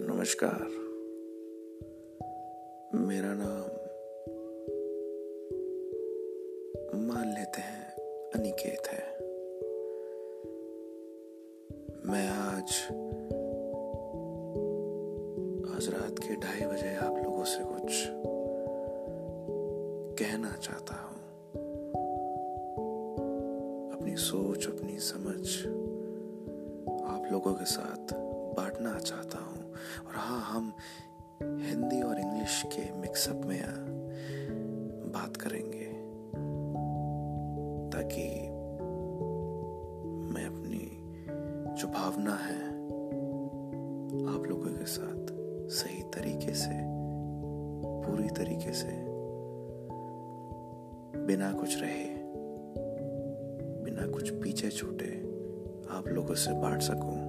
नमस्कार। मेरा नाम मान लेते हैं अनिकेत है। मैं आज आज रात के ढाई बजे आप लोगों से कुछ कहना चाहता हूँ। अपनी सोच, अपनी समझ आप लोगों के साथ बांटना चाहता हम हिंदी और इंग्लिश के मिक्सअप में बात करेंगे। ताकि मैं अपनी जो भावना है आप लोगों के साथ सही तरीके से, पूरी तरीके से, बिना कुछ रहे, बिना कुछ पीछे छूटे, आप लोगों से बांट सकूँ।